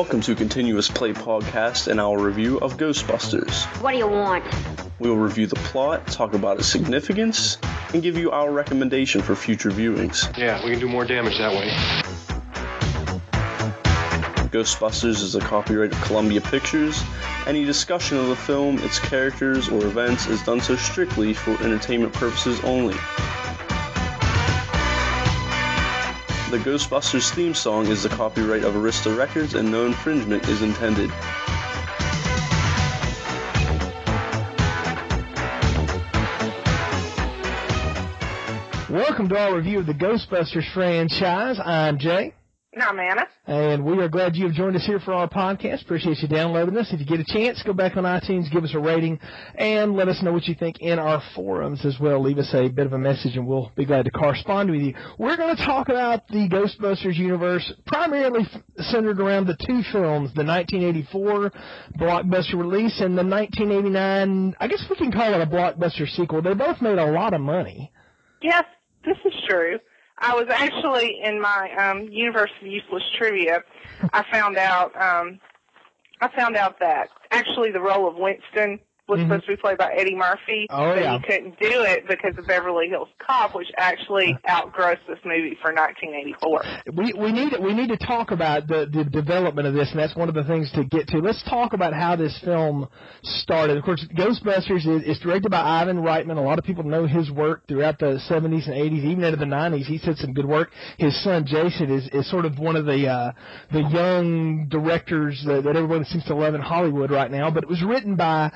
Welcome to Continuous Play Podcast and our review of Ghostbusters. What do you want? We will review the plot, talk about its significance, and give you our recommendation for future viewings. Yeah, we can do more damage that way. Ghostbusters is a copyright of Columbia Pictures. Any discussion of the film, its characters, or events is done so strictly for entertainment purposes only. The Ghostbusters theme song is the copyright of Arista Records and no infringement is intended. Welcome to our review of the Ghostbusters franchise. I'm Jay. And I'm Anna. And we are glad you have joined us here for our podcast. Appreciate you downloading us. If you get a chance, go back on iTunes, give us a rating, and let us know what you think in our forums as well. Leave us a bit of a message, and we'll be glad to correspond with you. We're going to talk about the Ghostbusters universe, primarily centered around the two films, the 1984 blockbuster release and the 1989, I guess we can call it a blockbuster sequel. They both made a lot of money. Yes, this is true. I was actually in my um, Universe of Useless Trivia. I found out. Um, I found out that actually the role of Winston was Mhm. supposed to be played by Eddie Murphy, Oh, but yeah. he couldn't do it because of Beverly Hills Cop, which actually outgrossed this movie for 1984. we we need we need to talk about the the development of this, and that's one of the things to get to. Let's talk about how this film started. Of course, Ghostbusters is, is directed by Ivan Reitman. A lot of people know his work throughout the 70s and 80s, even into the 90s. He had some good work. His son Jason is is sort of one of the uh, the young directors that, that everyone seems to love in Hollywood right now. But it was written by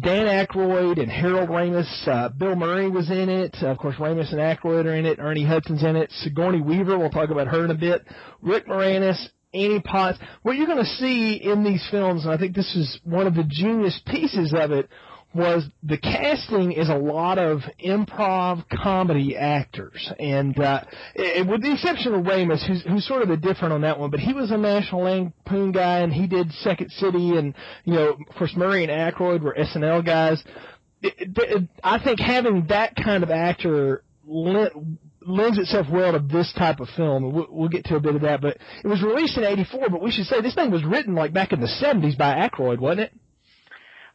Dan Aykroyd and Harold Ramis. Uh, Bill Murray was in it. Uh, of course, Ramis and Aykroyd are in it. Ernie Hudson's in it. Sigourney Weaver, we'll talk about her in a bit. Rick Moranis, Annie Potts. What you're going to see in these films, and I think this is one of the genius pieces of it, was the casting is a lot of improv comedy actors, and uh, eh, with the exception of Ramis, who's, who's sort of a different on that one, but he was a National Lampoon guy, and he did Second City, and you know, of course, Murray and Aykroyd were SNL guys. It- it- I think having that kind of actor lent, lends itself well to this type of film. We'll, we'll get to a bit of that, but it was released in '84. But we should say this thing was written like back in the '70s by Aykroyd, wasn't it?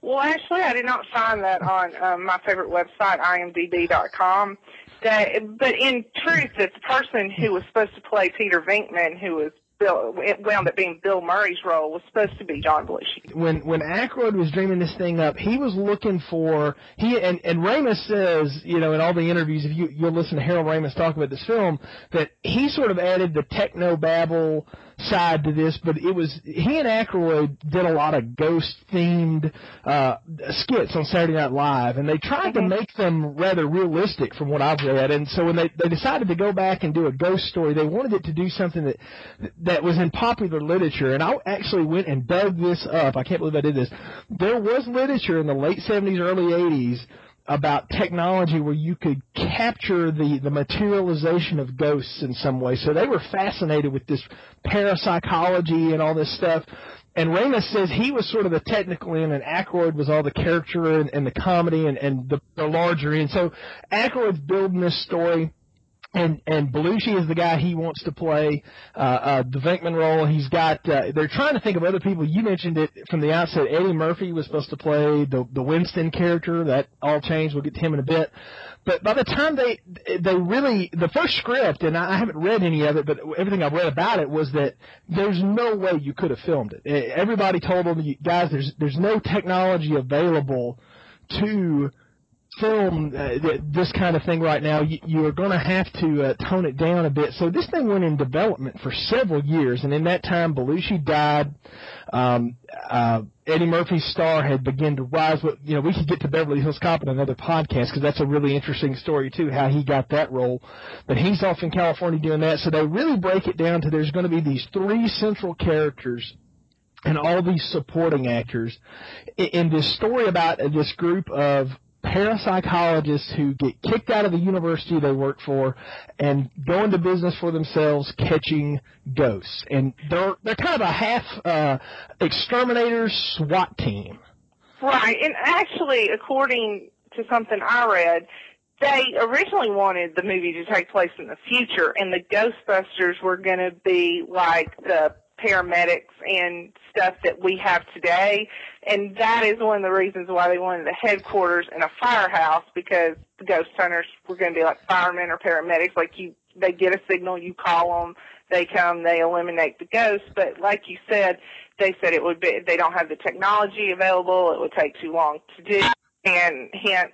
Well, actually, I did not find that on um, my favorite website, imdb.com. That, but in truth, that the person who was supposed to play Peter Venkman, who was Bill, it wound up being Bill Murray's role, was supposed to be John Belushi. when when Aykroyd was dreaming this thing up, he was looking for he and and Ramis says, you know, in all the interviews, if you you'll listen to Harold Ramis talk about this film, that he sort of added the techno babble side to this, but it was he and Aykroyd did a lot of ghost themed uh, skits on Saturday Night Live, and they tried to make them rather realistic from what I've read. And so when they they decided to go back and do a ghost story, they wanted it to do something that that was in popular literature. And I actually went and dug this up. I can't believe I did this. There was literature in the late 70s, early 80s about technology where you could capture the, the materialization of ghosts in some way. So they were fascinated with this parapsychology and all this stuff. And Ramis says he was sort of the technical end, and Aykroyd was all the character and, and the comedy and, and the, the larger end. So Aykroyd's building this story and and Belushi is the guy he wants to play uh, uh, the Venkman role. He's got uh, they're trying to think of other people. You mentioned it from the outset. Eddie Murphy was supposed to play the the Winston character. That all changed. We'll get to him in a bit. But by the time they they really the first script, and I haven't read any of it, but everything I've read about it was that there's no way you could have filmed it. Everybody told them, guys, there's there's no technology available to film uh, this kind of thing right now, you, you are going to have to uh, tone it down a bit. So this thing went in development for several years, and in that time, Belushi died. Um, uh, Eddie Murphy's star had begun to rise. With, you know, we could get to Beverly Hills Cop in another podcast because that's a really interesting story too, how he got that role. But he's off in California doing that. So they really break it down to there's going to be these three central characters and all these supporting actors in this story about this group of parapsychologists who get kicked out of the university they work for and go into business for themselves catching ghosts. And they're they're kind of a half uh, exterminator SWAT team. Right, and actually, according to something I read, they originally wanted the movie to take place in the future, and the Ghostbusters were going to be like the paramedics and stuff that we have today. And that is one of the reasons why they wanted the headquarters in a firehouse because the ghost hunters were going to be like firemen or paramedics. Like you, they get a signal, you call them, they come, they eliminate the ghosts. But like you said, they said it would be, they don't have the technology available. It would take too long to do. And hence,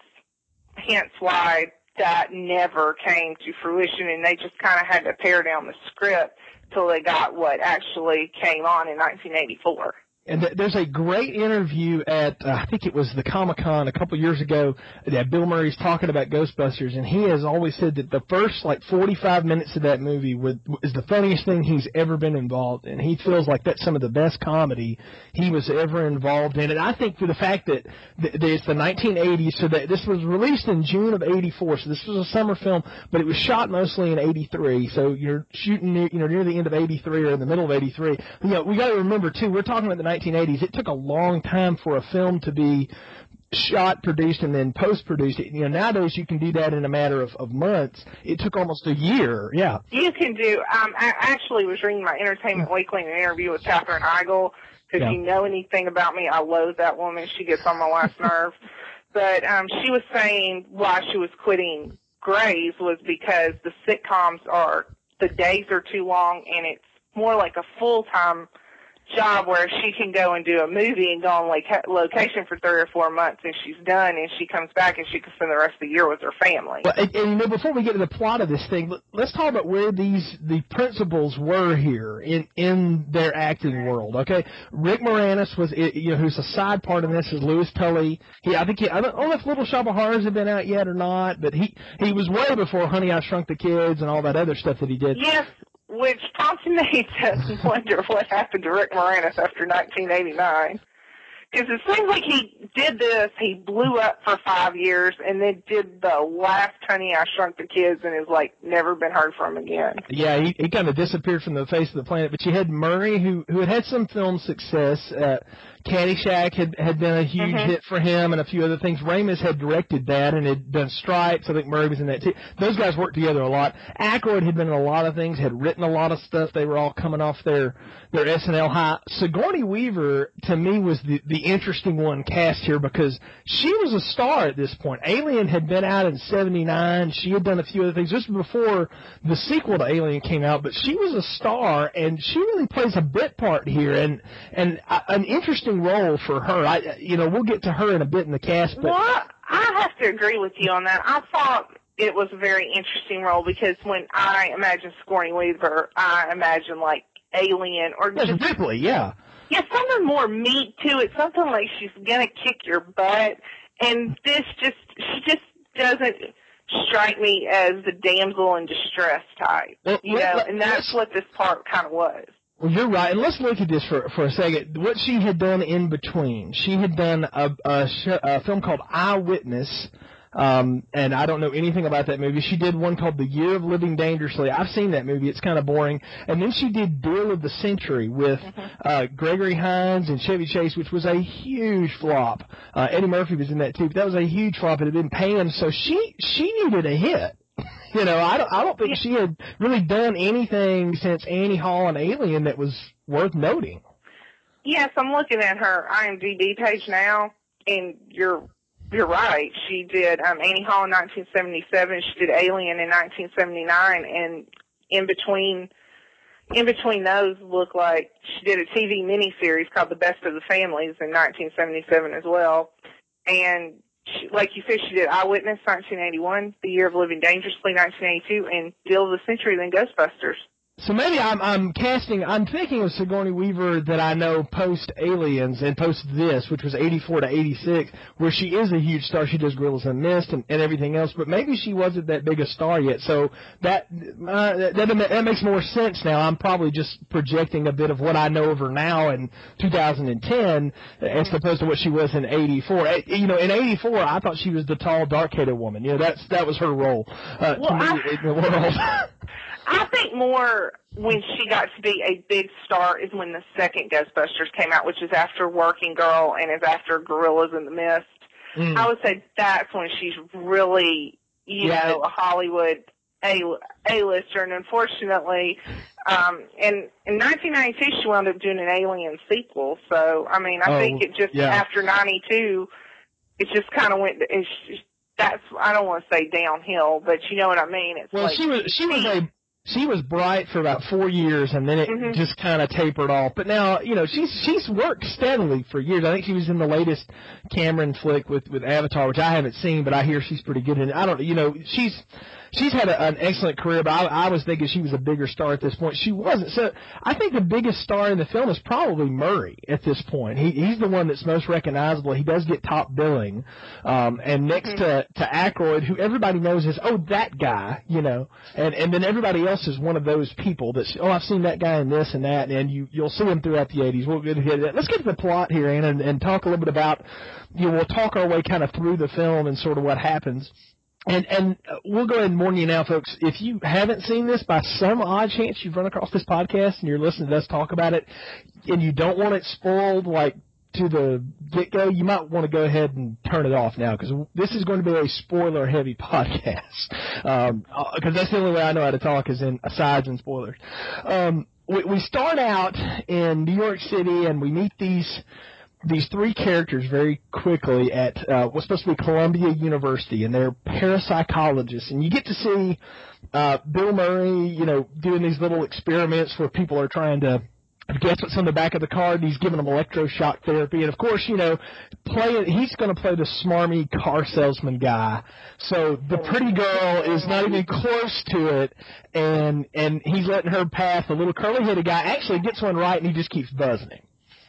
hence why that never came to fruition and they just kind of had to pare down the script till they got what actually came on in 1984. And th- there's a great interview at uh, I think it was the Comic Con a couple years ago that Bill Murray's talking about Ghostbusters, and he has always said that the first like 45 minutes of that movie would, is the funniest thing he's ever been involved in. He feels like that's some of the best comedy he was ever involved in, and I think for the fact that, th- it's the 1980s, so that this was released in June of '84, so this was a summer film, but it was shot mostly in '83. So you're shooting near, you know near the end of '83 or in the middle of '83. You know we got to remember too, we're talking about the 1980s, it took a long time for a film to be shot, produced, and then post-produced. You know, nowadays you can do that in a matter of, of months. It took almost a year. Yeah. You can do. Um, I actually was reading my Entertainment Weekly an interview with Katherine Heigl. If yeah. you know anything about me, I loathe that woman. She gets on my last nerve. But um, she was saying why she was quitting Grey's was because the sitcoms are the days are too long, and it's more like a full time job where she can go and do a movie and go on like location for three or four months and she's done and she comes back and she can spend the rest of the year with her family. Well, and, and you know, before we get to the plot of this thing, let's talk about where these the principals were here in in their acting world. Okay, Rick Moranis was you know who's a side part in this is Louis Tully. He I think he I don't know if Little Shop of Horrors had been out yet or not, but he he was way before Honey I Shrunk the Kids and all that other stuff that he did. Yes, which prompted me to wonder what happened to Rick Moranis after 1989. Because it seems like he did this, he blew up for five years, and then did the last Honey I Shrunk the Kids, and is like never been heard from again. Yeah, he, he kind of disappeared from the face of the planet. But you had Murray, who who had had some film success. Uh, Caddyshack had had been a huge mm-hmm. hit for him, and a few other things. Ramis had directed that and had done Stripes. I think Murray was in that too. Those guys worked together a lot. Aykroyd had been in a lot of things, had written a lot of stuff. They were all coming off their their SNL high. Sigourney Weaver to me was the the interesting one cast here because she was a star at this point. Alien had been out in '79. She had done a few other things just before the sequel to Alien came out, but she was a star, and she really plays a bit part here, and and uh, an interesting role for her. I, you know, we'll get to her in a bit in the cast. But well, I have to agree with you on that. I thought it was a very interesting role because when I imagine Sigourney Weaver, I imagine like Alien or That's just Ripley, yeah. Yeah, something more meat to it. Something like she's gonna kick your butt, and this just she just doesn't strike me as the damsel in distress type. Well, you know, and that's what this part kind of was. Well, you're right, and let's look at this for for a second. What she had done in between, she had done a a, sh- a film called Eyewitness, um, and I don't know anything about that movie. She did one called The Year of Living Dangerously. I've seen that movie; it's kind of boring. And then she did Deal of the Century with mm-hmm. uh, Gregory Hines and Chevy Chase, which was a huge flop. Uh, Eddie Murphy was in that too, but that was a huge flop. It had been panned, so she she needed a hit. You know, I don't I don't think she had really done anything since Annie Hall and Alien that was worth noting. Yes, I'm looking at her IMDb page now, and you're you're right. She did um, Annie Hall in 1977. She did Alien in 1979, and in between in between those look like she did a TV miniseries called The Best of the Families in 1977 as well. And she, like you said, she did Eyewitness 1981, The Year of Living Dangerously 1982, and Deal of the Century then Ghostbusters. So maybe I'm I'm casting I'm thinking of Sigourney Weaver that I know post Aliens and post this, which was eighty four to eighty six, where she is a huge star. She does Gorillas in Mist and, and everything else, but maybe she wasn't that big a star yet. So that, uh, that that makes more sense now. I'm probably just projecting a bit of what I know of her now in 2010 as opposed to what she was in eighty four. Eh, you know, in eighty four, I thought she was the tall, dark headed woman. You know, that's that was her role uh, well, to me I, in the world. I think more when she got to be a big star is when the second Ghostbusters came out, which is after Working Girl and is after Gorillas in the Mist. Mm. I would say that's when she's really, you yeah. know, a Hollywood a A-lister. And unfortunately, um, in in 1992, she wound up doing an Alien sequel. So I mean, I oh, think it just yeah. after 92, it just kind of went. It's that's I don't want to say downhill, but you know what I mean. It's well, like, she was she was a she was bright for about four years and then it mm-hmm. just kind of tapered off. But now, you know, she's she's worked steadily for years. I think she was in the latest Cameron flick with with Avatar, which I haven't seen, but I hear she's pretty good in it. I don't, you know, she's she's had a, an excellent career, but I, I was thinking she was a bigger star at this point. She wasn't. So I think the biggest star in the film is probably Murray at this point. He, he's the one that's most recognizable. He does get top billing, um, and next mm-hmm. to to Aykroyd, who everybody knows is oh that guy, you know, and and then everybody else is one of those people that's oh I've seen that guy in this and that, and you you'll see him throughout the 80s. We'll get into that. Let's get to the plot here, Anna, and, and talk a little bit about you know we'll talk our way kind of through the film and sort of what happens. And and we'll go ahead and warn you now, folks. If you haven't seen this, by some odd chance you've run across this podcast and you're listening to us talk about it, and you don't want it spoiled, like to the get go, you might want to go ahead and turn it off now because this is going to be a spoiler heavy podcast. Because um, uh, that's the only way I know how to talk is in asides and spoilers. Um, we, we start out in New York City and we meet these these three characters very quickly at uh, what's supposed to be Columbia University, and they're parapsychologists, and you get to see uh, Bill Murray, you know, doing these little experiments where people are trying to guess what's on the back of the card. He's giving them electroshock therapy, and of course, you know, playing he's going to play the smarmy car salesman guy. So the pretty girl is not even close to it, and and he's letting her pass. The little curly headed guy actually gets one right, and he just keeps buzzing him.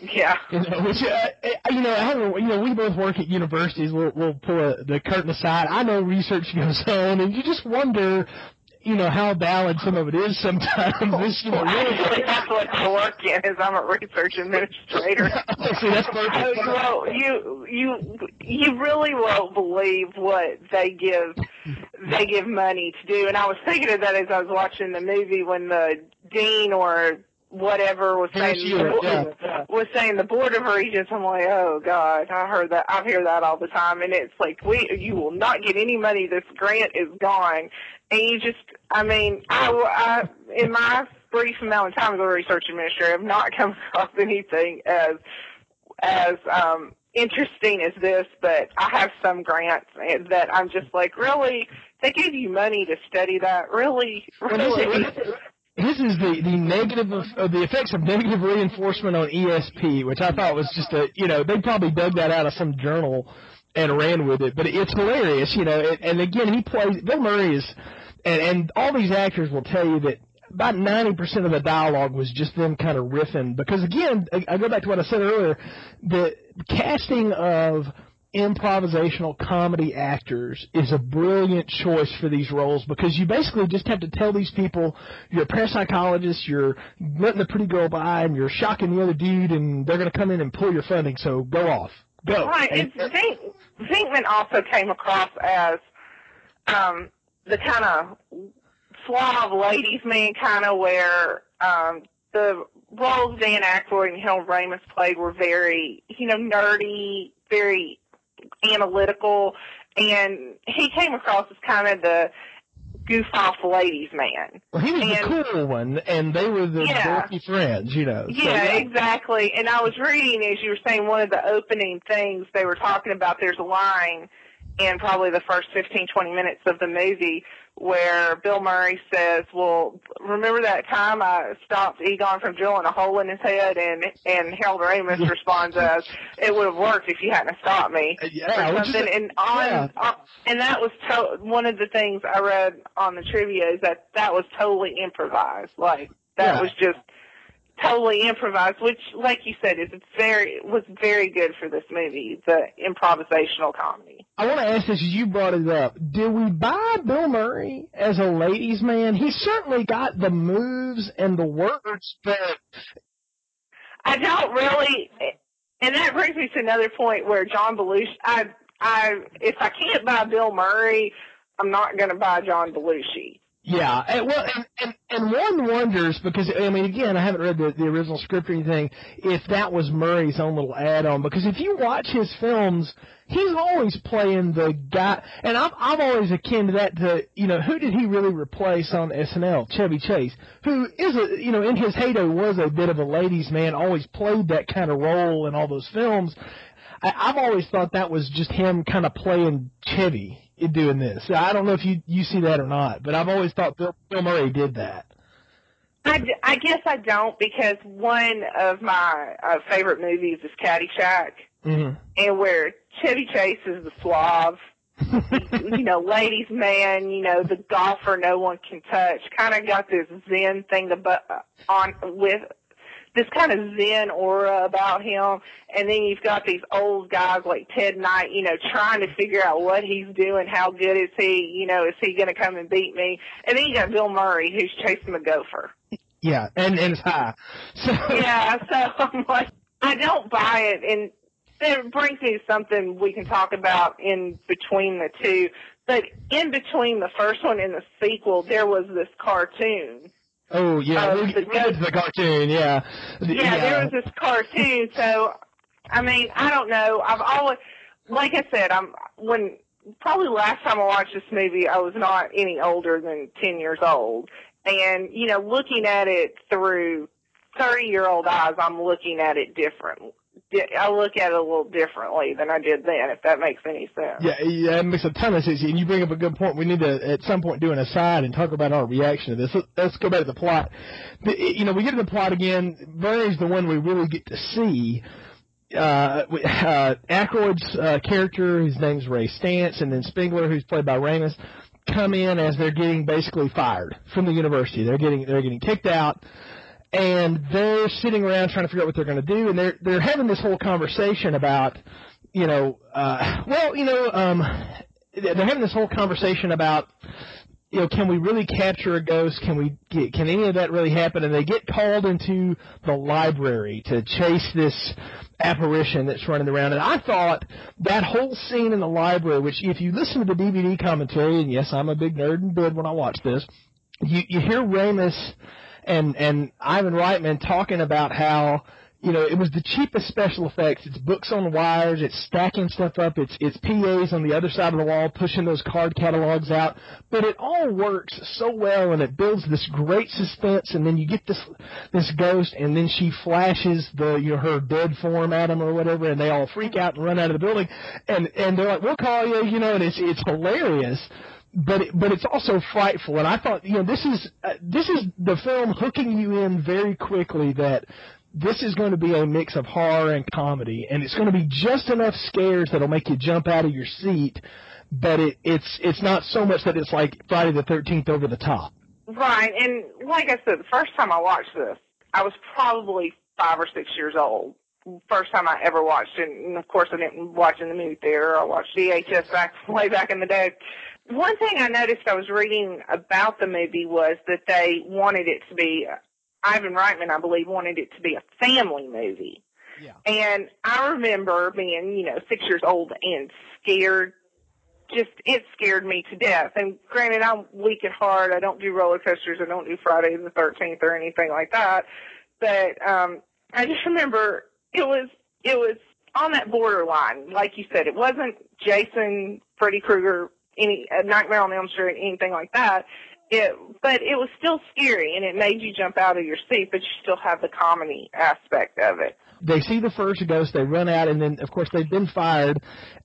Yeah. You know, which uh, you know, I you know, we both work at universities. We'll we'll pull a, the curtain aside. I know research goes on, and you just wonder, you know, how valid some of it is sometimes. This, you know, really, Actually, that's what I work in. Is I'm a research administrator. See, that's perfect. Well, you you you really won't believe what they give they give money to do. And I was thinking of that as I was watching the movie when the dean or whatever was saying yeah, yeah. was saying the board of regents. I'm like, oh god, I heard that. I hear that all the time, and it's like we you will not get any money. This grant is gone, and you just, I mean, I, I in my brief amount of time as a research administrator, I've not come across anything as as um interesting as this, but I have some grants that I'm just like, really, they gave you money to study that, really, really this is the the negative of, the effects of negative reinforcement on ESP, which I thought was just a you know they probably dug that out of some journal and ran with it, but it's hilarious, you know. And, and again, he plays Bill Murray is, and and all these actors will tell you that about 90% of the dialogue was just them kind of riffing because again, I, I go back to what I said earlier, the casting of improvisational comedy actors is a brilliant choice for these roles because you basically just have to tell these people you're a parapsychologist, you're letting the pretty girl by, and you're shocking the other dude, and they're going to come in and pull your funding. So go off, go. Right. And Zink, Venkman also came across as um, the kind of suave ladies man, kind of where um, the roles Dan Aykroyd and Harold Ramis played were very, you know, nerdy, very analytical, and he came across as kind of the goof off ladies man. Well, he was And- the cool one, and they were the Yeah. dorky friends, you know. So, Yeah, exactly. And I was reading as you were saying one of the opening things they were talking about. There's a line in probably the first 15, 20 minutes of the movie where Bill Murray says, "Well, remember that time I stopped Egon from drilling a hole in his head?" And and Harold Ramis responds as, "It would have worked if you hadn't stopped me." Uh, yeah, or something. and on, yeah. on and that was to- one of the things I read on the trivia is that that was totally improvised. Like that Yeah. was just totally improvised, which, like you said, is it's very was very good for this movie, the improvisational comedy. I want to ask this: you brought it up, did we buy Bill Murray as a ladies' man? He certainly got the moves and the words, but I don't really, and that brings me to another point where John Belushi. I, I, if I can't buy Bill Murray, I'm not going to buy John Belushi. Yeah, and, well, and, and and one wonders because I mean, again, I haven't read the, the original script or anything. If that was Murray's own little add-on, because if you watch his films, he's always playing the guy, and I'm I'm always akin to that. To you know, who did he really replace on SNL? Chevy Chase, who is a you know in his heyday was a bit of a ladies' man, always played that kind of role in all those films. I, I've always thought that was just him kind of playing Chevy doing this. I don't know if you you see that or not, but I've always thought Bill, Bill Murray did that. I, I guess I don't because one of my uh, favorite movies is Caddyshack, Mm-hmm. and where Chevy Chase is the suave, you know, ladies' man, you know, the golfer no one can touch. Kind of got this zen thing to bu- on with this kind of zen aura about him. And then you've got these old guys like Ted Knight, you know, trying to figure out what he's doing, how good is he, you know, is he going to come and beat me? And then you got Bill Murray who's chasing the gopher. Yeah, and and it's high. So yeah, so I'm like, I don't buy it, and it brings me to something we can talk about in between the two. But in between the first one and the sequel, there was this cartoon. Oh yeah, Uh, we'll get we'll get to the cartoon. Yeah, Yeah, there was this cartoon. So, I mean, I don't know. I've always, like I said, I'm when probably last time I watched this movie, I was not any older than ten years old, and you know, looking at it through thirty-year-old eyes, I'm looking at it different. I look at it a little differently than I did then, if that makes any sense. Yeah, yeah, it makes a ton of sense. And you bring up a good point. We need to, at some point, do an aside and talk about our reaction to this. Let- Let's go back to the plot. The, you know, we get to the plot again. Murray's the one we really get to see. Uh, uh, Aykroyd's uh, character, his name's Ray Stantz, and then Spengler, who's played by Ramis, come in as they're getting basically fired from the university. They're getting they're getting kicked out and they're sitting around trying to figure out what they're going to do, and they're they're having this whole conversation about, you know, uh, well, you know, um, they're having this whole conversation about, you know, can we really capture a ghost? Can we get, can any of that really happen? And they get called into the library to chase this apparition that's running around. And I thought that whole scene in the library, which if you listen to the DVD commentary, and yes, I'm a big nerd and did when I watched this, you you hear Ramis and and Ivan Reitman talking about how you know it was the cheapest special effects. It's books on wires. It's stacking stuff up. It's it's PAs on the other side of the wall pushing those card catalogs out. But it all works so well, and it builds this great suspense. And then you get this this ghost, and then she flashes the you know her dead form at them or whatever, and they all freak out and run out of the building. And and they're like, "We'll call you," you know, and it's it's hilarious but it, but it's also frightful. And I thought, you know, this is uh, this is the film hooking you in very quickly that this is going to be a mix of horror and comedy, and it's going to be just enough scares that'll make you jump out of your seat. But it, it's it's not so much that it's like Friday the Thirteenth over the top. Right, and like I said, the first time I watched this, I was probably five or six years old. First time I ever watched it, and of course I didn't watch in the movie theater. I watched VHS back way back in the day. One thing I noticed I was reading about the movie was that they wanted it to be Ivan Reitman, I believe, wanted it to be a family movie. Yeah. And I remember being, you know, six years old and scared. Just it scared me to death. And granted, I'm weak at heart. I don't do roller coasters. I don't do Friday the Thirteenth or anything like that. But um, I just remember it was it was on that borderline, like you said. It wasn't Jason, Freddy Krueger any a Nightmare on Elm Street, anything like that. It, but it was still scary, and it made you jump out of your seat. But you still have the comedy aspect of it. They see the first ghost, they run out, and then of course they've been fired,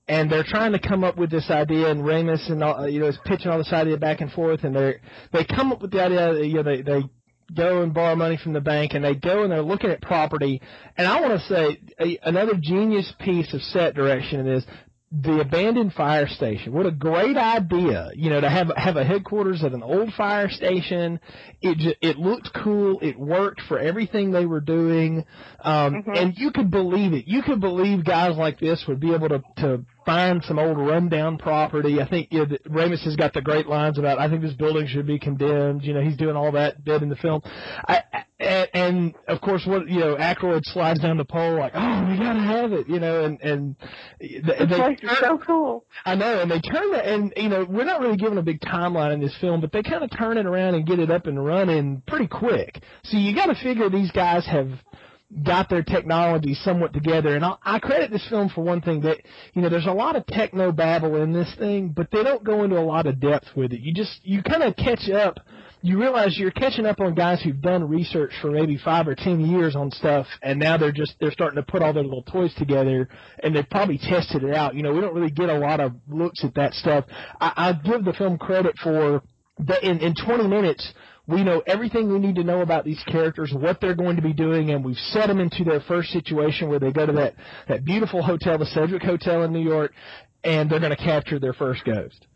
and they're trying to come up with this idea. And Ramis and all, you know is pitching all this idea back and forth, and they they come up with the idea. You know they they go and borrow money from the bank and they go and they're looking at property and I want to say a, another genius piece of set direction this the abandoned fire station. What a great idea, you know, to have have a headquarters at an old fire station. It just, it looked cool. It worked for everything they were doing, um, mm-hmm. and you could believe it. You could believe guys like this would be able to to find some old rundown property. I think you know, Ramis has got the great lines about I think this building should be condemned. You know, he's doing all that bit in the film. I, and, and of course, what you know, Aykroyd slides down the pole like, "Oh, we gotta have it," you know, and and they, the place is so cool. I know, and they turn it, and you know, we're not really given a big timeline in this film, but they kind of turn it around and get it up and running pretty quick. So you got to figure these guys have got their technology somewhat together. And I, I credit this film for one thing that you know there's a lot of techno babble in this thing, but they don't go into a lot of depth with it. You just you kind of catch up. You realize you're catching up on guys who've done research for maybe five or ten years on stuff, and now they're just they're starting to put all their little toys together, and they've probably tested it out. You know, we don't really get a lot of looks at that stuff. I, I give the film credit for that in in 20 minutes we know everything we need to know about these characters, what they're going to be doing, and we've set them into their first situation where they go to that, that beautiful hotel, the Sedgwick Hotel in New York, and they're going to capture their first ghost.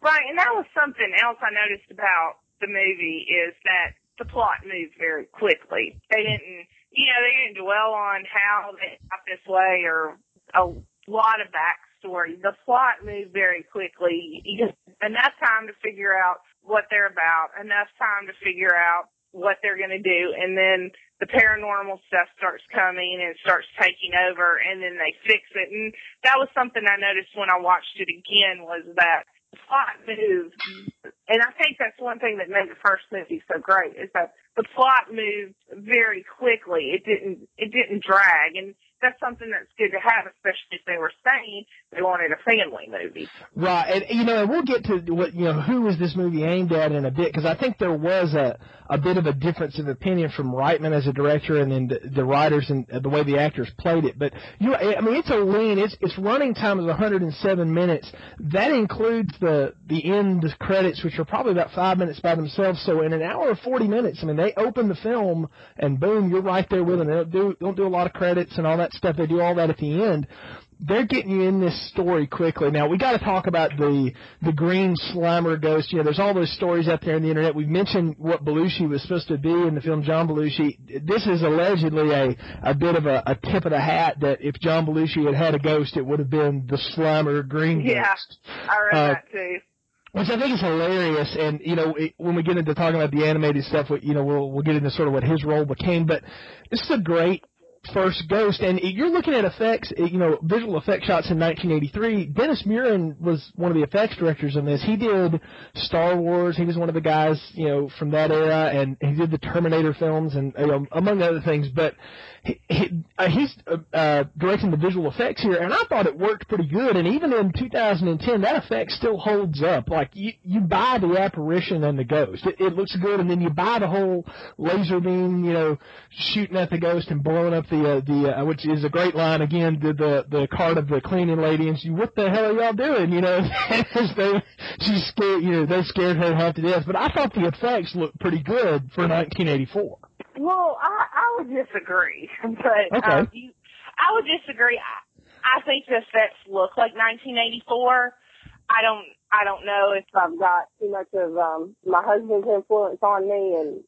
Right, and that was something else I noticed about the movie is that the plot moved very quickly. They didn't, you know, they didn't dwell on how they got this way or a lot of backstory. The plot moved very quickly. You just enough time to figure out what they're about, enough time to figure out what they're going to do, and then the paranormal stuff starts coming and starts taking over, and then they fix it. And that was something I noticed when I watched it again was that plot moved, and I think that's one thing that made the first movie so great is that the plot moved very quickly. It didn't it didn't drag, and that's something that's good to have, especially if they were saying they wanted a family movie. Right, and you know, and we'll get to what you know who is this movie aimed at in a bit because I think there was a a bit of a difference of opinion from Reitman as a director and then the, the writers and the way the actors played it. But you, I mean, it's a lean. It's its running time is 107 minutes. That includes the the end credits, which are probably about five minutes by themselves. So in an hour or 40 minutes, I mean, they open the film and boom, you're right there with them. They don't do don't do a lot of credits and all that stuff. They do all that at the end they're getting you in this story quickly. Now we got to talk about the the green slimer ghost. You know, there's all those stories out there on the internet. We've mentioned what Belushi was supposed to be in the film John Belushi. This is allegedly a a bit of a, a tip of the hat that if John Belushi had had a ghost, it would have been the slimer green yeah, ghost. Yeah, I read uh, that too which I think is hilarious. And you know, it, when we get into talking about the animated stuff, you know, we'll we'll get into sort of what his role became. But this is a great first Ghost, and you're looking at effects, you know, visual effect shots in 1983. Dennis Muren was one of the effects directors on this. He did Star Wars. He was one of the guys, you know, from that era, and he did the Terminator films, and you know, among other things. But he, he, uh, he's uh, uh, directing the visual effects here, and I thought it worked pretty good. And even in 2010, that effect still holds up. Like you, you buy the apparition and the ghost, it, it looks good, and then you buy the whole laser beam, you know, shooting at the ghost and blowing up the uh, the uh, which is a great line again. The the the card of the cleaning lady, and she, what the hell are y'all doing? You know, they, she's scared. You know, they scared her half to death. But I thought the effects looked pretty good for 1984. Well, I, I would disagree, but okay. um, you, I would disagree. I, I think the sets look like 1984. I don't, I don't know if I've got too much of um my husband's influence on me and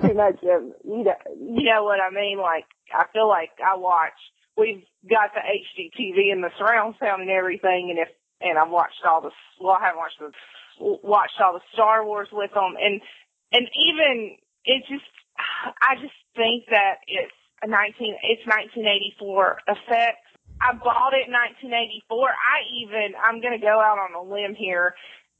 too much of you know, you know what I mean. Like I feel like I watch. We've got the HD TV and the surround sound and everything, and if and I've watched all the well, I haven't watched the watched all the Star Wars with them, and and even it just I just think that it's a 19, it's 1984 effects. I bought it in 1984. I even, I'm going to go out on a limb here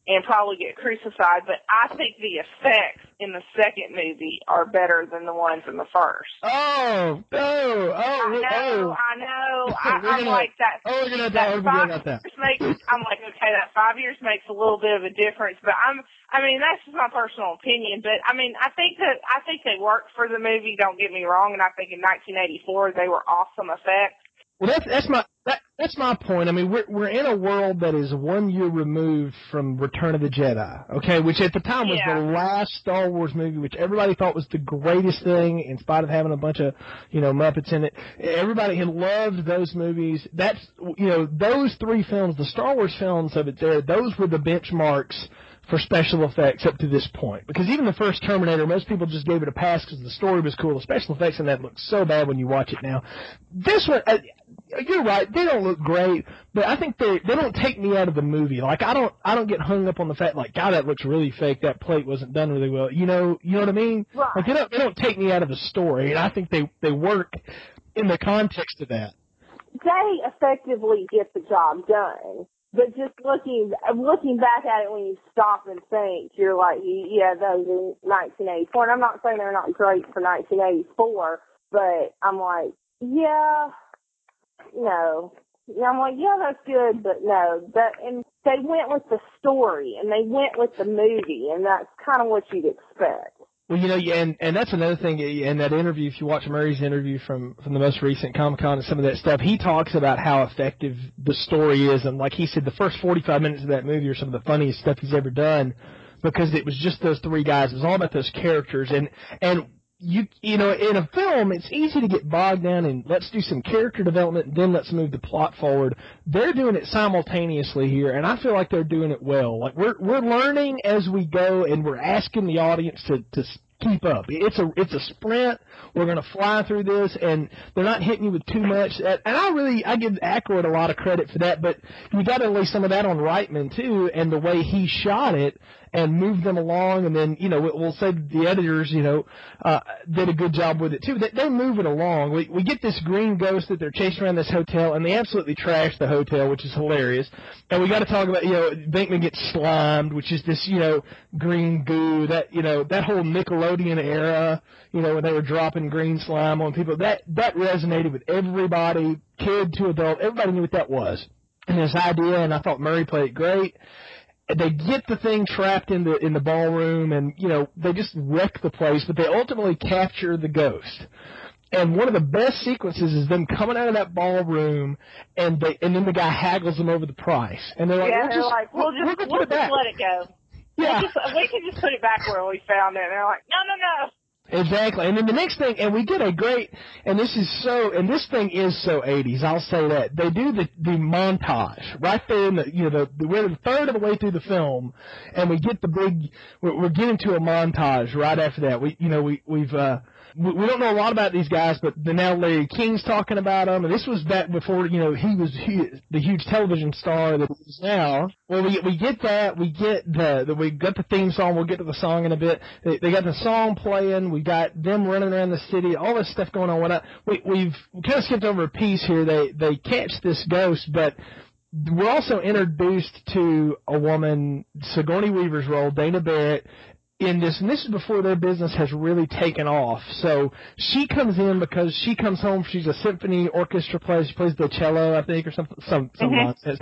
and probably get crucified, but I think the effects in the second movie are better than the ones in the first. Oh, oh, oh, I know, oh. I know, I, We're I'm gonna- like that. Oh, we're gonna that talk five about that. years makes, I'm like, okay, that five years makes a little bit of a difference, but I'm, I mean, that's just my personal opinion, but I mean, I think that, I think they worked for the movie, don't get me wrong, and I think in 1984 they were awesome effects. Well, that's that's my that, that's my point. I mean, we're we're in a world that is one year removed from Return of the Jedi, okay, which at the time was Yeah. the last Star Wars movie, which everybody thought was the greatest thing, in spite of having a bunch of you know Muppets in it. Everybody had loved those movies. That's you know those three films, the Star Wars films of it. There, those were the benchmarks for special effects up to this point. Because even the first Terminator, most people just gave it a pass because the story was cool. The special effects in that look so bad when you watch it now. This one, uh, you're right. They don't look great, but I think they they don't take me out of the movie. Like I don't I don't get hung up on the fact like God that looks really fake. That plate wasn't done really well. You know you know what I mean? Right. Like they don't they don't take me out of the story, and I think they they work in the context of that. they effectively get the job done. But just looking looking back at it when you stop and think, you're like, yeah, those are 1984. And I'm not saying they're not great for 1984, but I'm like, yeah, no. Yeah, I'm like, yeah, that's good, but no. That and they went with the story and they went with the movie, and that's kind of what you'd expect. Well, you know, and and that's another thing in that interview. If you watch Murray's interview from from the most recent Comic Con and some of that stuff, he talks about how effective the story is, and like he said, the first forty five minutes of that movie are some of the funniest stuff he's ever done because it was just those three guys. It was all about those characters, and and you you know, in a film, it's easy to get bogged down in let's do some character development, and then let's move the plot forward. They're doing it simultaneously here, and I feel like they're doing it well. Like we're we're learning as we go, and we're asking the audience to to keep up. It's a it's a sprint. We're going to fly through this, and they're not hitting you with too much. And and I really I give Aykroyd a lot of credit for that, but you got to lay some of that on Reitman too, and the way he shot it and moved them along. And then you know we'll say the editors you know uh, did a good job with it too. They, they move it along. We we get this green ghost that they're chasing around this hotel, and they absolutely trash the hotel, which is hilarious. And we got to talk about you know Venkman gets slimed, which is this you know green goo that you know that whole Nickelodeon era, you know when they were dropping green slime on people. That that resonated with everybody, kid to adult. Everybody knew what that was. And this idea, and I thought Murray played great they get the thing trapped in the in the ballroom and you know they just wreck the place but they ultimately capture the ghost and one of the best sequences is them coming out of that ballroom and they and then the guy haggles them over the price and they're like yeah, we'll they're just, like, we'll we'll just, we'll it just back let it go. yeah We, just, we can just put it back where we found it. And they're like, no, no, no. Exactly. And then the next thing, and we get a great, and this is so, and this thing is so 80s, I'll say that. They do the, the montage right there in the, you know, the, the, we're a third of the way through the film, and we get the big, we're, we're getting to a montage right after that. We, you know, we, we've, uh, we, don't know a lot about these guys, but the now Larry King's talking about them, and this was back before, you know, he was he, the huge television star that he is now. Well, we we get that, we get the, the we got the theme song. We'll get to the song in a bit. They, they got the song playing. We got them running around the city. All this stuff going on. What we we've kind of skipped over a piece here. They they catch this ghost, but we're also introduced to a woman, Sigourney Weaver's role, Dana Barrett, in this, and this is before their business has really taken off. So she comes in because she comes home. She's a symphony orchestra player. She plays the cello, I think, or something, some some Mhm. nonsense.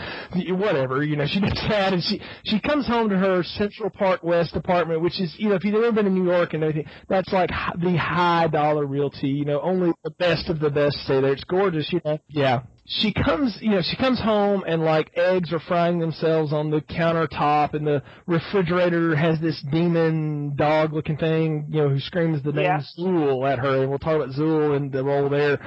Whatever, you know. She does that, and she she comes home to her Central Park West apartment, which is, you know, if you've ever been in New York and everything, that's like the high dollar realty. You know, only the best of the best stay there. It's gorgeous, you know. Yeah she comes, you know, she comes home and like eggs are frying themselves on the countertop, and the refrigerator has this demon dog-looking thing, you know, who screams the name Yeah. Zuul at her, and we'll talk about Zuul and the role there.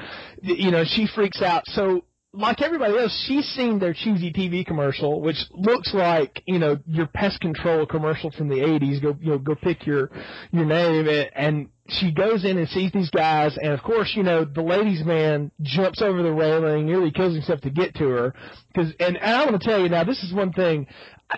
You know, she freaks out. So like everybody else, she's seen their cheesy TV commercial, which looks like you know your pest control commercial from the '80s. Go you know go pick your your name, and- she goes in and sees these guys, and of course you know the ladies' man jumps over the railing, nearly kills himself to get to her. Because and, and I want to tell you now, this is one thing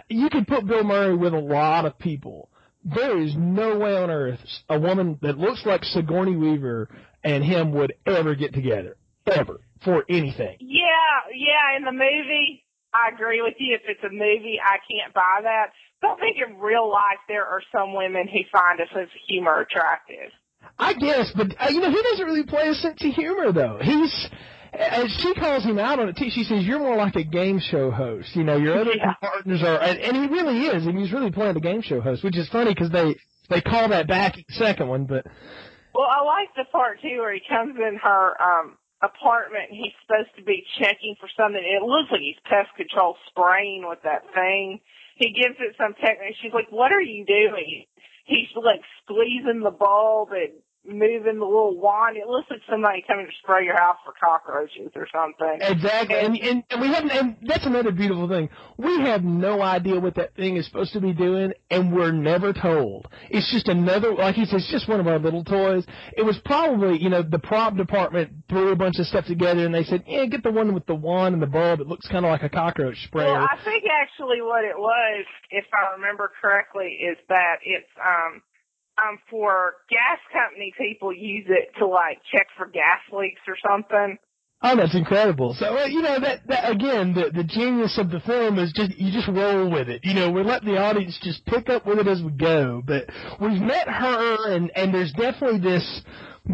you can put Bill Murray with a lot of people. There is no way on earth a woman that looks like Sigourney Weaver and him would ever get together, ever for anything. Yeah, yeah, in the movie, I agree with you. If it's a movie, I can't buy that. But I think in real life, there are some women who find a sense of humor attractive. I guess, but uh, you know, he doesn't really play a sense of humor though. He's and she calls him out on it too. She says, "You're more like a game show host. You know, your other Yeah. partners are." And, and he really is. I mean, he's really playing the game show host, which is funny because they they call that back second one. But Well, I like the part too where he comes in her um apartment he's supposed to be checking for something. It looks like he's pest control spraying with that thing. He gives it some technique. She's like, "What are you doing?" He's like squeezing the bulb and moving the little wand. It looks like somebody coming to spray your house for cockroaches or something. exactly, and, and and we haven't. And that's another beautiful thing. We have no idea what that thing is supposed to be doing, and we're never told. It's just another, like he says, it's just one of our little toys. It was probably, you know, the prop department threw a bunch of stuff together, and they said, "Yeah, get the one with the wand and the bulb. It looks kind of like a cockroach sprayer." Well, I think actually what it was, if I remember correctly, is that it's um um for gas company people use it to like check for gas leaks or something. Oh, that's incredible. So, uh, you know, that, that again, the the genius of the film is just you just roll with it. You know, we're letting the audience just pick up with it as we go. But we've met her, and and there's definitely this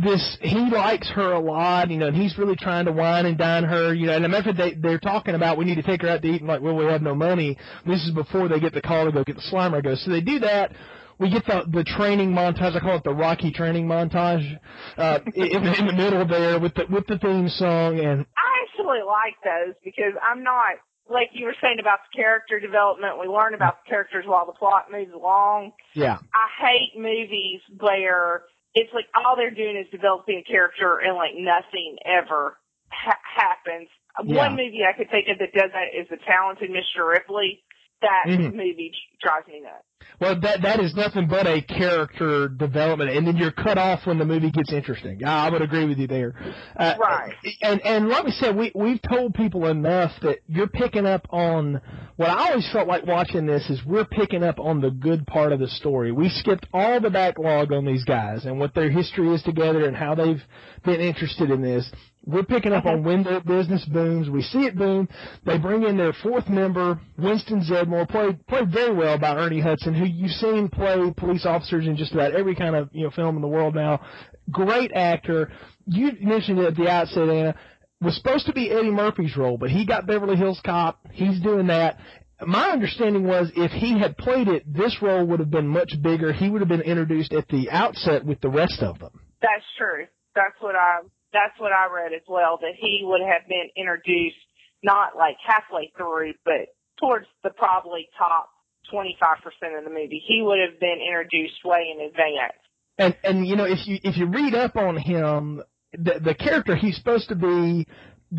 this he likes her a lot. You know, and he's really trying to wine and dine her. You know, and I remember they they're talking about we need to take her out to eat, and like, well, we have no money. This is before they get the call to go get the Slimer. Go, so they do that we get the the training montage. I call it the Rocky training montage uh, in, in the middle there with the with the theme song and I actually like those because I'm not like you were saying about the character development. We learn about the characters while the plot moves along. yeah I hate movies where it's like all they're doing is developing a character and like nothing ever ha- happens. Yeah. One movie I could think of that does that is The Talented Mr. Ripley. That Mhm. movie drives me nuts. Well, that that is nothing but a character development, and then you're cut off when the movie gets interesting. I I would agree with you there. Uh, Right. And and like we said, we we've told people enough that you're picking up on what I always felt like watching this is we're picking up on the good part of the story. We skipped all the backlog on these guys and what their history is together and how they've been interested in this. We're picking up on when their business booms. We see it boom. They bring in their fourth member, Winston Zeddemore, played played very well by Ernie Hudson, who you've seen play police officers in just about every kind of you know film in the world now. Great actor. You mentioned it at the outset, Anna. Was supposed to be Eddie Murphy's role, but he got Beverly Hills Cop. He's doing that. My understanding was if he had played it, this role would have been much bigger. He would have been introduced at the outset with the rest of them. That's true. That's what I that's what I read as well. That he would have been introduced not like halfway through, but towards the probably top twenty five percent of the movie. He would have been introduced way in advance. And and you know if you if you read up on him, the the character he's supposed to be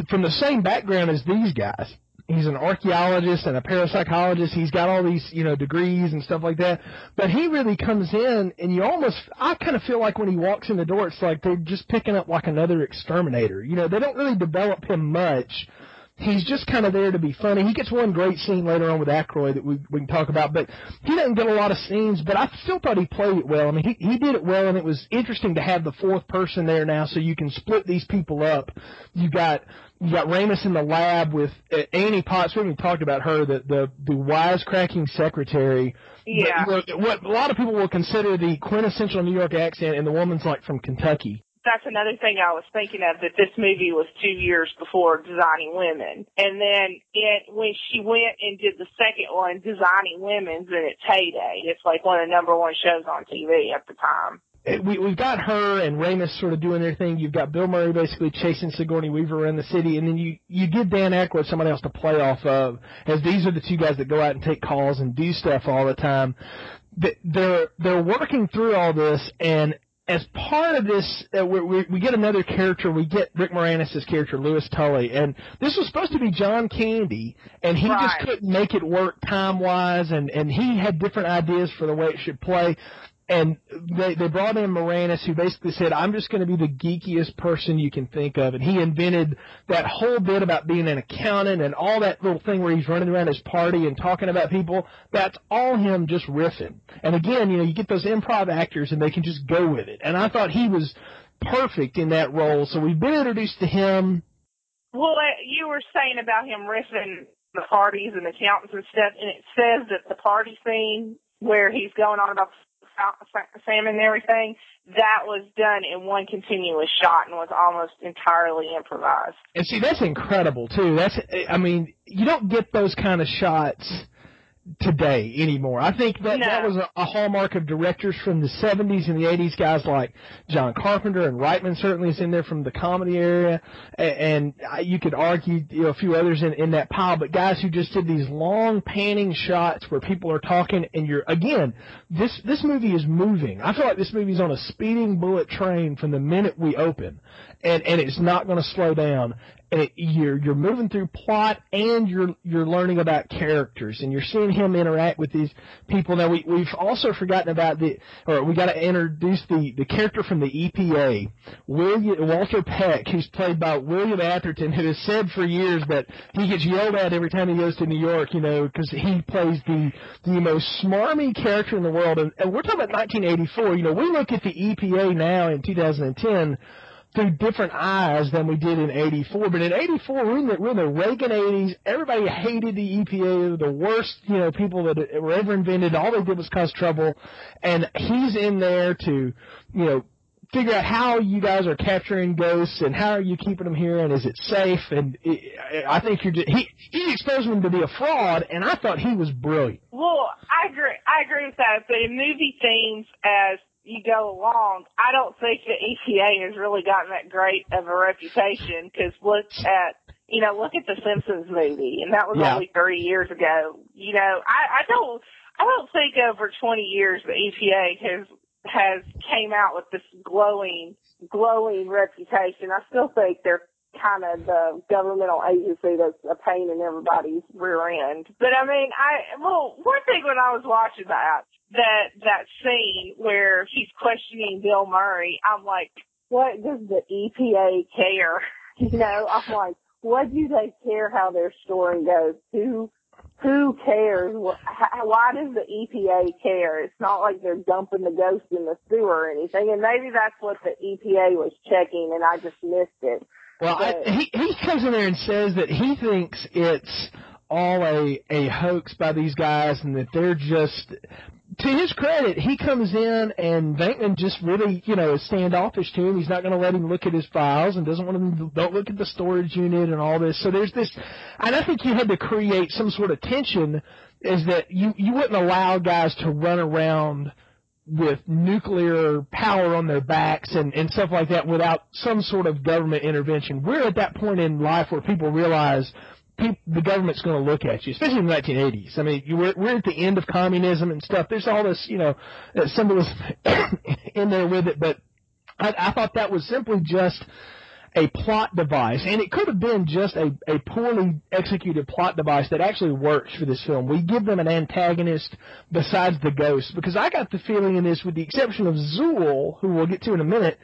from the same background as these guys. He's an archaeologist and a parapsychologist. He's got all these you know degrees and stuff like that. But he really comes in, and you almost I kind of feel like when he walks in the door, it's like they're just picking up like another exterminator. You know, they don't really develop him much. He's just kind of there to be funny. He gets one great scene later on with Aykroyd that we we can talk about, but he doesn't get a lot of scenes. But I still thought he played it well. I mean, he he did it well, and it was interesting to have the fourth person there now, so you can split these people up. You got you got Ramis in the lab with uh, Annie Potts. We haven't talked about her, the the the wisecracking secretary. Yeah. But, you know, what a lot of people will consider the quintessential New York accent, and the woman's like from Kentucky. That's another thing I was thinking of that this movie was two years before Designing Women. And then it when she went and did the second one, Designing Women's in its heyday. It's like one of the number one shows on TV at the time. We we've got her and Ramis sort of doing their thing. You've got Bill Murray basically chasing Sigourney Weaver around the city, and then you you give Dan Aykroyd somebody else to play off of, as these are the two guys that go out and take calls and do stuff all the time. They're they're working through all this, and as part of this, uh, we, we, we get another character. We get Rick Moranis' character, Lewis Tully, and this was supposed to be John Candy, and he just couldn't make it work time wise, and and he had different ideas for the way it should play. And they they brought in Moranis, who basically said, "I'm just going to be the geekiest person you can think of," and he invented that whole bit about being an accountant and all that little thing where he's running around his party and talking about people. That's all him just riffing. And again, you know, you get those improv actors and they can just go with it. And I thought he was perfect in that role. So we've been introduced to him. Well, uh, you were saying about him riffing the parties and accountants and stuff, and it says that the party scene where he's going on about salmon and everything, that was done in one continuous shot and was almost entirely improvised. And see, that's incredible too. That's, I mean, you don't get those kind of shots today anymore. I think that No. that was a, a hallmark of directors from the 70s and the 80s, guys like John Carpenter and Reitman certainly is in there from the comedy area, and, and I- you could argue you know, a few others in, in that pile, but guys who just did these long panning shots where people are talking and you're, again, this, this movie is moving. I feel like this movie's on a speeding bullet train from the minute we open, and, and it's not going to slow down it, you're you're moving through plot and you're you're learning about characters and you're seeing him interact with these people. Now we we've also forgotten about the or we got to introduce the the character from the EPA, William Walter Peck, who's played by William Atherton, who has said for years that he gets yelled at every time he goes to New York, you know, because he plays the the most smarmy character in the world. And, and we're talking about 1984. You know, we look at the EPA now in 2010 through different eyes than we did in 84. But in 84, we're in the, we're in the Reagan 80s. Everybody hated the EPA. The worst, you know, people that were ever invented. All they did was cause trouble. And he's in there to, you know, figure out how you guys are capturing ghosts and how are you keeping them here and is it safe? And it, I think you're just, he, he's exposing them to be a fraud and I thought he was brilliant. Well, I agree. I agree with that. But movie themes, as you go along, I don't think the EPA has really gotten that great of a reputation. Because look at, you know, look at the Simpsons movie, and that was Yeah. only 30 years ago. You know, I, I don't, I don't think over 20 years the EPA has has came out with this glowing, glowing reputation. I still think they're kind of the governmental agency that's a pain in everybody's rear end. But I mean, I well, one thing when I was watching that that that scene where he's questioning Bill Murray, I'm like, What does the EPA care? You know, I'm like, what do they care how their story goes? Who who cares? Why does the EPA care? It's not like they're dumping the ghost in the sewer or anything. And maybe that's what the EPA was checking, and I just missed it. Well, I, he he comes in there and says that he thinks it's all a a hoax by these guys, and that they're just. To his credit, he comes in and Venkman just really, you know, is standoffish to him. He's not going to let him look at his files and doesn't want him to don't look at the storage unit and all this. So there's this, and I think you had to create some sort of tension, is that you you wouldn't allow guys to run around with nuclear power on their backs and, and stuff like that without some sort of government intervention. We're at that point in life where people realize peop the government's going to look at you, especially in the 1980s. I mean, you we're, we're at the end of communism and stuff. There's all this, you know, uh, symbolism in there with it, but I, I thought that was simply just a plot device, and it could have been just a, a poorly executed plot device that actually works for this film. We give them an antagonist besides the ghost, because I got the feeling in this, with the exception of Zuul, who we'll get to in a minute,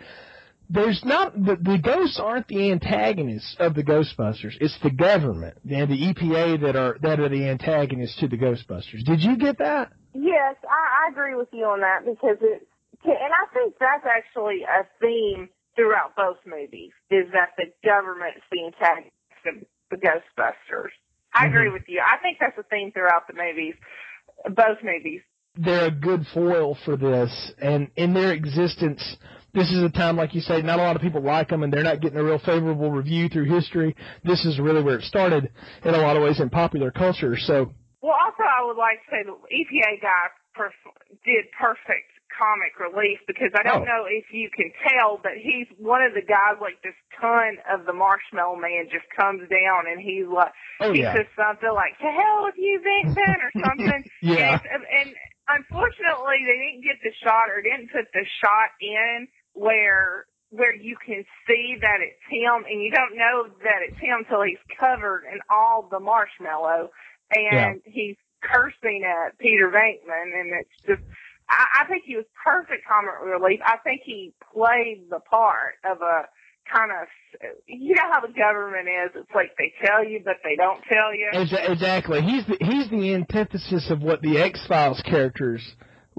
there's not the, the ghosts aren't the antagonists of the Ghostbusters. It's the government and the EPA that are that are the antagonists to the Ghostbusters. Did you get that? Yes, I, I agree with you on that because it and I think that's actually a theme throughout both movies is that the government's the antagonist of the Ghostbusters. I agree mm-hmm. with you. I think that's a theme throughout the movies, both movies. they're a good foil for this, and in their existence, this is a time, like you say, not a lot of people like them, and they're not getting a real favorable review through history. This is really where it started in a lot of ways in popular culture. So, Well, also I would like to say the EPA guy perf- did perfect comic relief because I don't Oh. know if you can tell, but he's one of the guys like this ton of the Marshmallow Man just comes down and he's like oh he yeah, says something like "To hell with you, Vincent" or something. Yeah. And, and unfortunately, they didn't get the shot or didn't put the shot in where where you can see that it's him, and you don't know that it's him till he's covered in all the marshmallow, and he's cursing at Peter Venkman, and it's just. I, I think he was perfect comic relief. I think he played the part of a kind of, you know how the government is. It's like they tell you, but they don't tell you. Exa- exactly. He's the he's the antithesis of what the X Files characters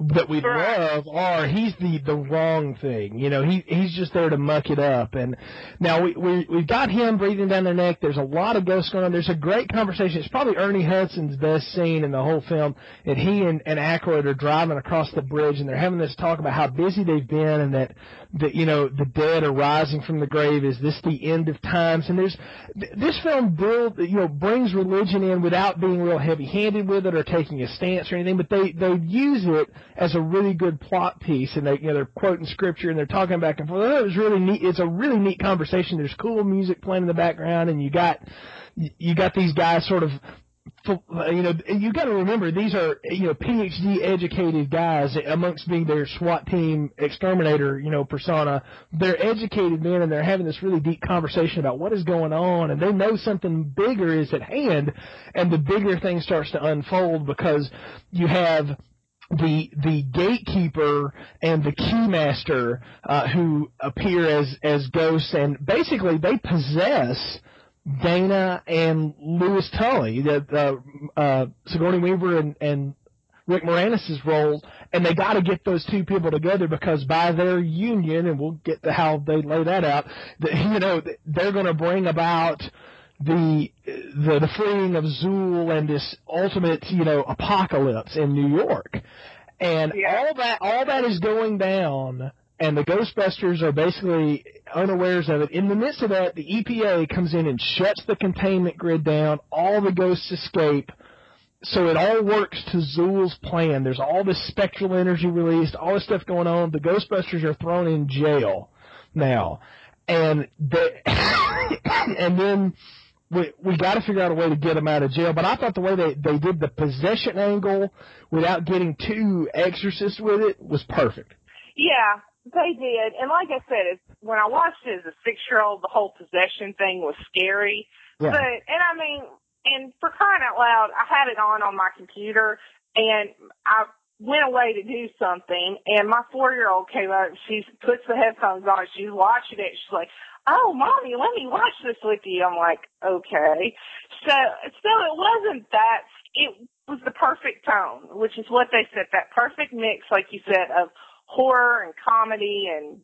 that we love, are he's the the wrong thing. You know, he he's just there to muck it up. And now we we we've got him breathing down their neck. There's a lot of ghosts going on. There's a great conversation. It's probably Ernie Hudson's best scene in the whole film. And he and and Aykroyd are driving across the bridge, and they're having this talk about how busy they've been, and that that you know the dead are rising from the grave. Is this the end of times? And there's th- this film build you know brings religion in without being real heavy-handed with it or taking a stance or anything, but they they use it as a really good plot piece, and they you know they're quoting scripture and they're talking back and forth. It was really neat. It's a really neat conversation. There's cool music playing in the background, and you got you got these guys sort of you know, you got to remember these are you know PhD educated guys amongst being their SWAT team exterminator you know persona. They're educated men and they're having this really deep conversation about what is going on, and they know something bigger is at hand, and the bigger thing starts to unfold because you have the the gatekeeper and the keymaster uh, who appear as as ghosts, and basically they possess Dana and Lewis Tully, the uh, uh, Sigourney Weaver and, and Rick Moranis' role, and they got to get those two people together because by their union, and we'll get to how they lay that out, that, you know, they're going to bring about the, the the freeing of Zuul and this ultimate, you know, apocalypse in New York, and Yeah. all that all that is going down. And the Ghostbusters are basically unawares of it. In the midst of that, the EPA comes in and shuts the containment grid down. All the ghosts escape so it all works to Zuul's plan. There's all this spectral energy released, all this stuff going on. The Ghostbusters are thrown in jail now, and they, and then we we got to figure out a way to get them out of jail. But I thought the way they they did the possession angle without getting too exorcist with it was perfect. Yeah, they did. And like I said, it's, when I watched it as a six year old, the whole possession thing was scary. Yeah. But, and I mean, and for crying out loud, I had it on on my computer and I went away to do something and my four year old came up, she puts the headphones on, she's watching it, she's like, Oh, mommy, let me watch this with you. I'm like, okay. So, so it wasn't that, it was the perfect tone, which is what they said, that perfect mix, like you said, of horror and comedy and